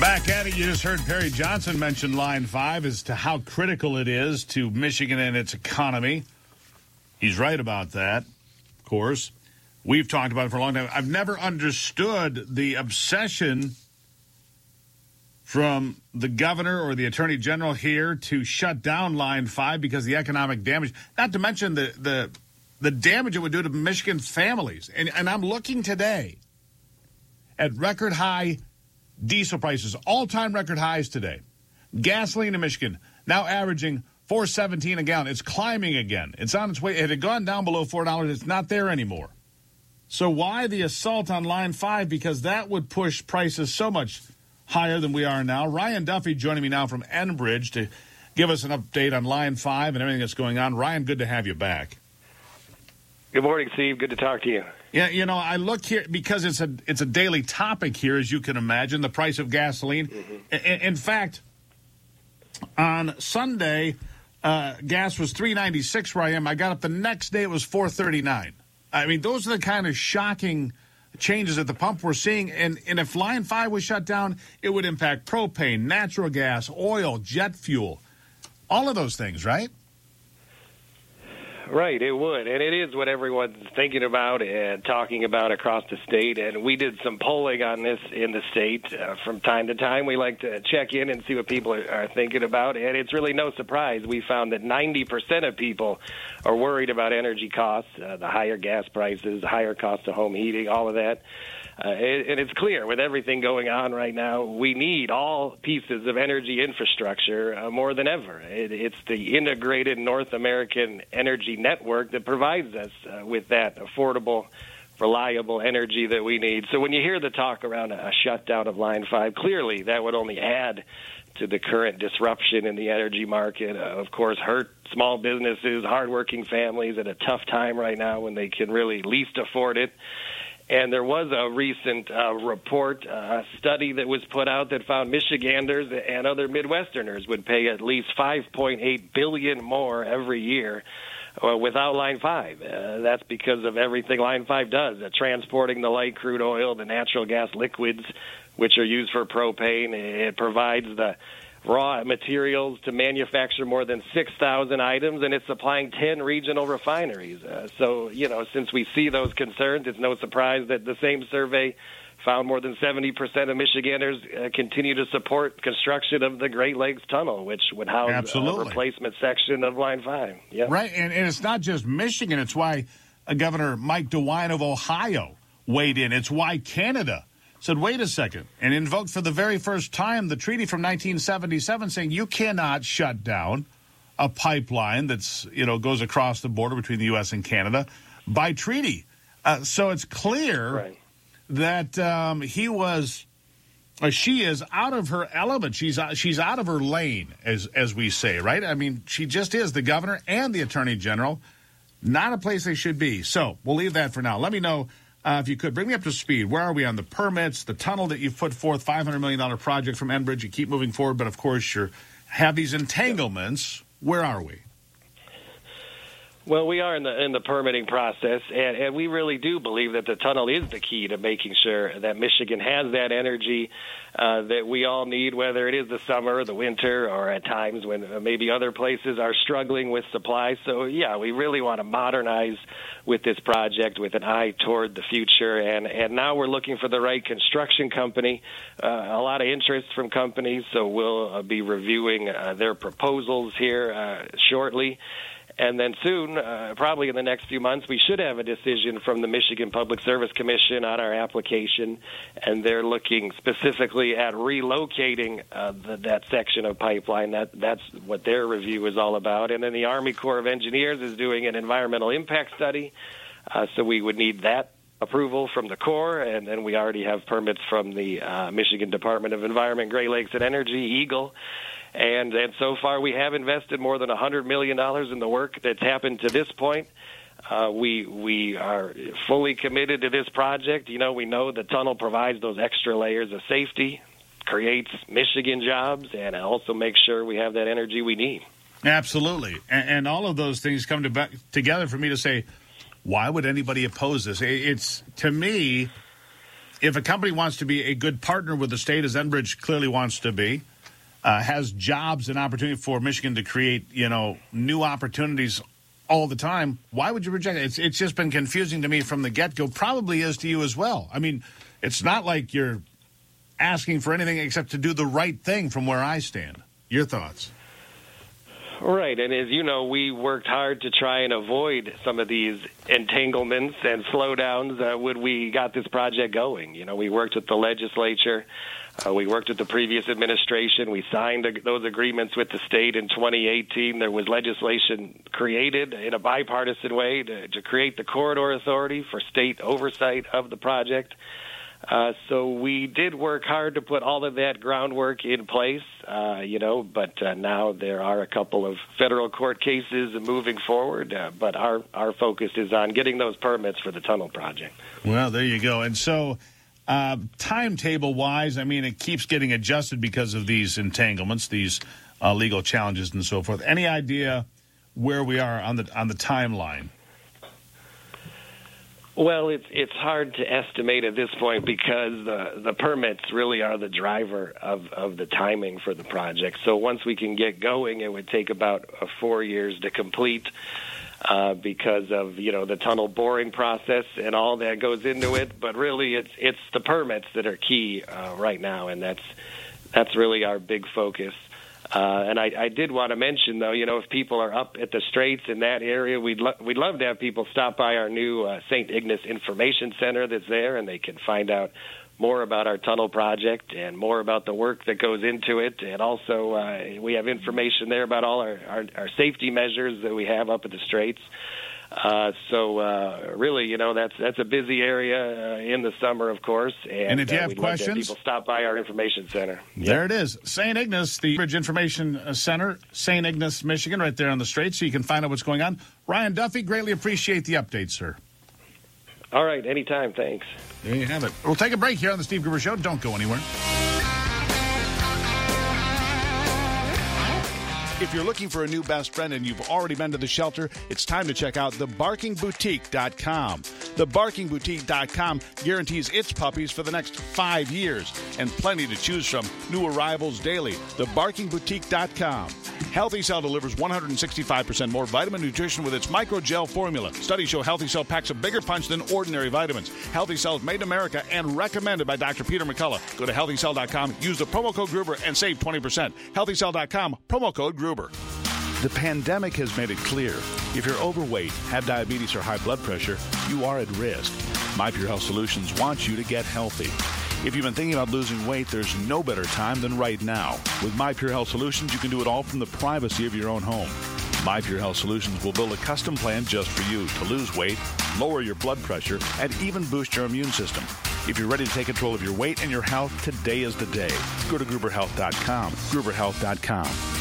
Back at it, you just heard Perry Johnson mention Line 5 as to how critical it is to Michigan and its economy. He's right about that, of course. We've talked about it for a long time. I've never understood the obsession from the governor or the attorney general here to shut down Line 5 because the economic damage, not to mention the, the, the damage it would do to Michigan families. And, and I'm looking today at record high diesel prices, all time record highs today. Gasoline in Michigan now averaging 417 a gallon. It's climbing again. It's on its way. It had gone down below $4. It's not there anymore. So why the assault on line five? Because that would push prices so much higher than we are now. Ryan Duffy joining me now from Enbridge to give us an update on line five and everything that's going on. Ryan, good to have you back. Good morning, Steve. Good to talk to you. Yeah, you know, I look here because it's a it's a daily topic here, as you can imagine. The price of gasoline. Mm-hmm. In, in, fact, on Sunday, uh, gas was three ninety six where I am. I got up the next day; it was four thirty nine. I mean, those are the kind of shocking changes at the pump we're seeing. And, and if Line 5 was shut down, it would impact propane, natural gas, oil, jet fuel, all of those things, right? Right, it would, and it is what everyone's thinking about and talking about across the state. And we did some polling on this in the state uh, from time to time. We like to check in and see what people are, are thinking about, and it's really no surprise. We found that 90% of people are worried about energy costs, uh, the higher gas prices, higher cost of home heating, all of that. Uh, and it's clear with everything going on right now, we need all pieces of energy infrastructure uh, more than ever. It, it's the integrated North American energy network that provides us uh, with that affordable, reliable energy that we need. So when you hear the talk around a shutdown of Line 5, clearly that would only add to the current disruption in the energy market. Uh, of course, hurt small businesses, hardworking families at a tough time right now when they can really least afford it. And there was a recent uh, report, uh, study that was put out that found Michiganders and other Midwesterners would pay at least 5.8 billion more every year without Line 5. Uh, that's because of everything Line 5 does, uh, transporting the light crude oil, the natural gas liquids, which are used for propane. It provides the raw materials to manufacture more than 6,000 items, and it's supplying 10 regional refineries. Uh, so, you know, since we see those concerns, it's no surprise that the same survey found more than 70% of Michiganders uh, continue to support construction of the Great Lakes Tunnel, which would house Absolutely. a replacement section of Line 5. Yeah. Right, and, and it's not just Michigan. It's why uh, Governor Mike DeWine of Ohio weighed in. It's why Canada said, wait a second, and invoked for the very first time the treaty from 1977 saying you cannot shut down a pipeline that's, you know, goes across the border between the U.S. and Canada by treaty. Uh, so it's clear right. That um, he was, uh, she is out of her element. She's uh, she's out of her lane, as as we say, right? I mean, she just is the governor and the attorney general. Not a place they should be. So we'll leave that for now. Let me know uh, if you could bring me up to speed, where are we on the permits, the tunnel that you've put forth, $500 million project from Enbridge? You keep moving forward, but of course, you have these entanglements. Where are we? Well, we are in the in the permitting process, and, and we really do believe that the tunnel is the key to making sure that Michigan has that energy uh, that we all need, whether it is the summer, the winter, or at times when uh, maybe other places are struggling with supply. So, yeah, we really want to modernize with this project with an eye toward the future, and and now we're looking for the right construction company. Uh, a lot of interest from companies, so we'll uh, be reviewing uh, their proposals here uh, shortly. And then soon, uh, probably in the next few months, we should have a decision from the Michigan Public Service Commission on our application, and they're looking specifically at relocating uh, the, that section of pipeline. That that's what their review is all about. And then the Army Corps of Engineers is doing an environmental impact study, uh, so we would need that approval from the Corps, and then we already have permits from the uh, Michigan Department of Environment, Great Lakes and Energy, EGLE and and so far we have invested more than hundred million dollars in the work that's happened to this point. Uh, we we are fully committed to this project. You know, we know the tunnel provides those extra layers of safety, creates Michigan jobs, and also makes sure we have that energy we need. Absolutely, and, and all of those things come to back, together for me to say, why would anybody oppose this? It's to me if a company wants to be a good partner with the state, as Enbridge clearly wants to be, uh, has jobs and opportunity for Michigan to create, you know, new opportunities all the time, why would you reject it? It's, it's just been confusing to me from the get go. Probably is to you as well. I mean, it's not like you're asking for anything except to do the right thing from where I stand. Your thoughts? Right, and as you know, we worked hard to try and avoid some of these entanglements and slowdowns uh, when we got this project going. You know, we worked with the legislature, uh, we worked with the previous administration, we signed those agreements with the state in 2018. There was legislation created in a bipartisan way to, to create the corridor authority for state oversight of the project. Uh, so we did work hard to put all of that groundwork in place, uh, you know, but uh, now there are a couple of federal court cases moving forward, uh, but our, our focus is on getting those permits for the tunnel project. Well, there you go. And so, uh, timetable wise, I mean, it keeps getting adjusted because of these entanglements, these legal challenges, and so forth. Any idea where we are on the on the timeline? Well, it's it's hard to estimate at this point because the the permits really are the driver of of the timing for the project. So once we can get going, it would take about uh, four years to complete. Uh, because of you know the tunnel boring process and all that goes into it, but really it's it's the permits that are key uh, right now, and that's that's really our big focus. Uh, and I, I did want to mention, though, you know, if people are up at the Straits in that area, we'd lo- we'd love to have people stop by our new uh, St. Ignace Information Center that's there, and they can find out more about our tunnel project and more about the work that goes into it. And also, uh, we have information there about all our, our, our safety measures that we have up at the Straits. Uh, so uh, really, you know, that's that's a busy area uh, in the summer, of course. And, and if you uh, have questions, people stop by our information center. There it is, St. Ignace, the Bridge Information Center, St. Ignace, Michigan, right there on the Strait, so you can find out what's going on. Ryan Duffy, greatly appreciate the update, sir. All right, anytime. Thanks. There you have it. We'll take a break here on the Steve Gruber Show. Don't go anywhere. If you're looking for a new best friend and you've already been to the shelter, it's time to check out thebarkingboutique.com. Thebarkingboutique.com guarantees its puppies for the next five years and plenty to choose from. New arrivals daily. Thebarkingboutique.com. Healthy Cell delivers 165% more vitamin nutrition with its microgel formula. Studies show Healthy Cell packs a bigger punch than ordinary vitamins. Healthy Cell is made in America and recommended by Dr. Peter McCullough. Go to healthycell.com, use the promo code Gruber, and save 20%. Healthycell.com, promo code Gruber. The pandemic has made it clear if you're overweight, have diabetes, or high blood pressure, you are at risk. My Pure Health Solutions wants you to get healthy. If you've been thinking about losing weight, there's no better time than right now. With My Pure Health Solutions, you can do it all from the privacy of your own home. My Pure Health Solutions will build a custom plan just for you to lose weight, lower your blood pressure, and even boost your immune system. If you're ready to take control of your weight and your health, today is the day. Go to GruberHealth.com. GruberHealth.com.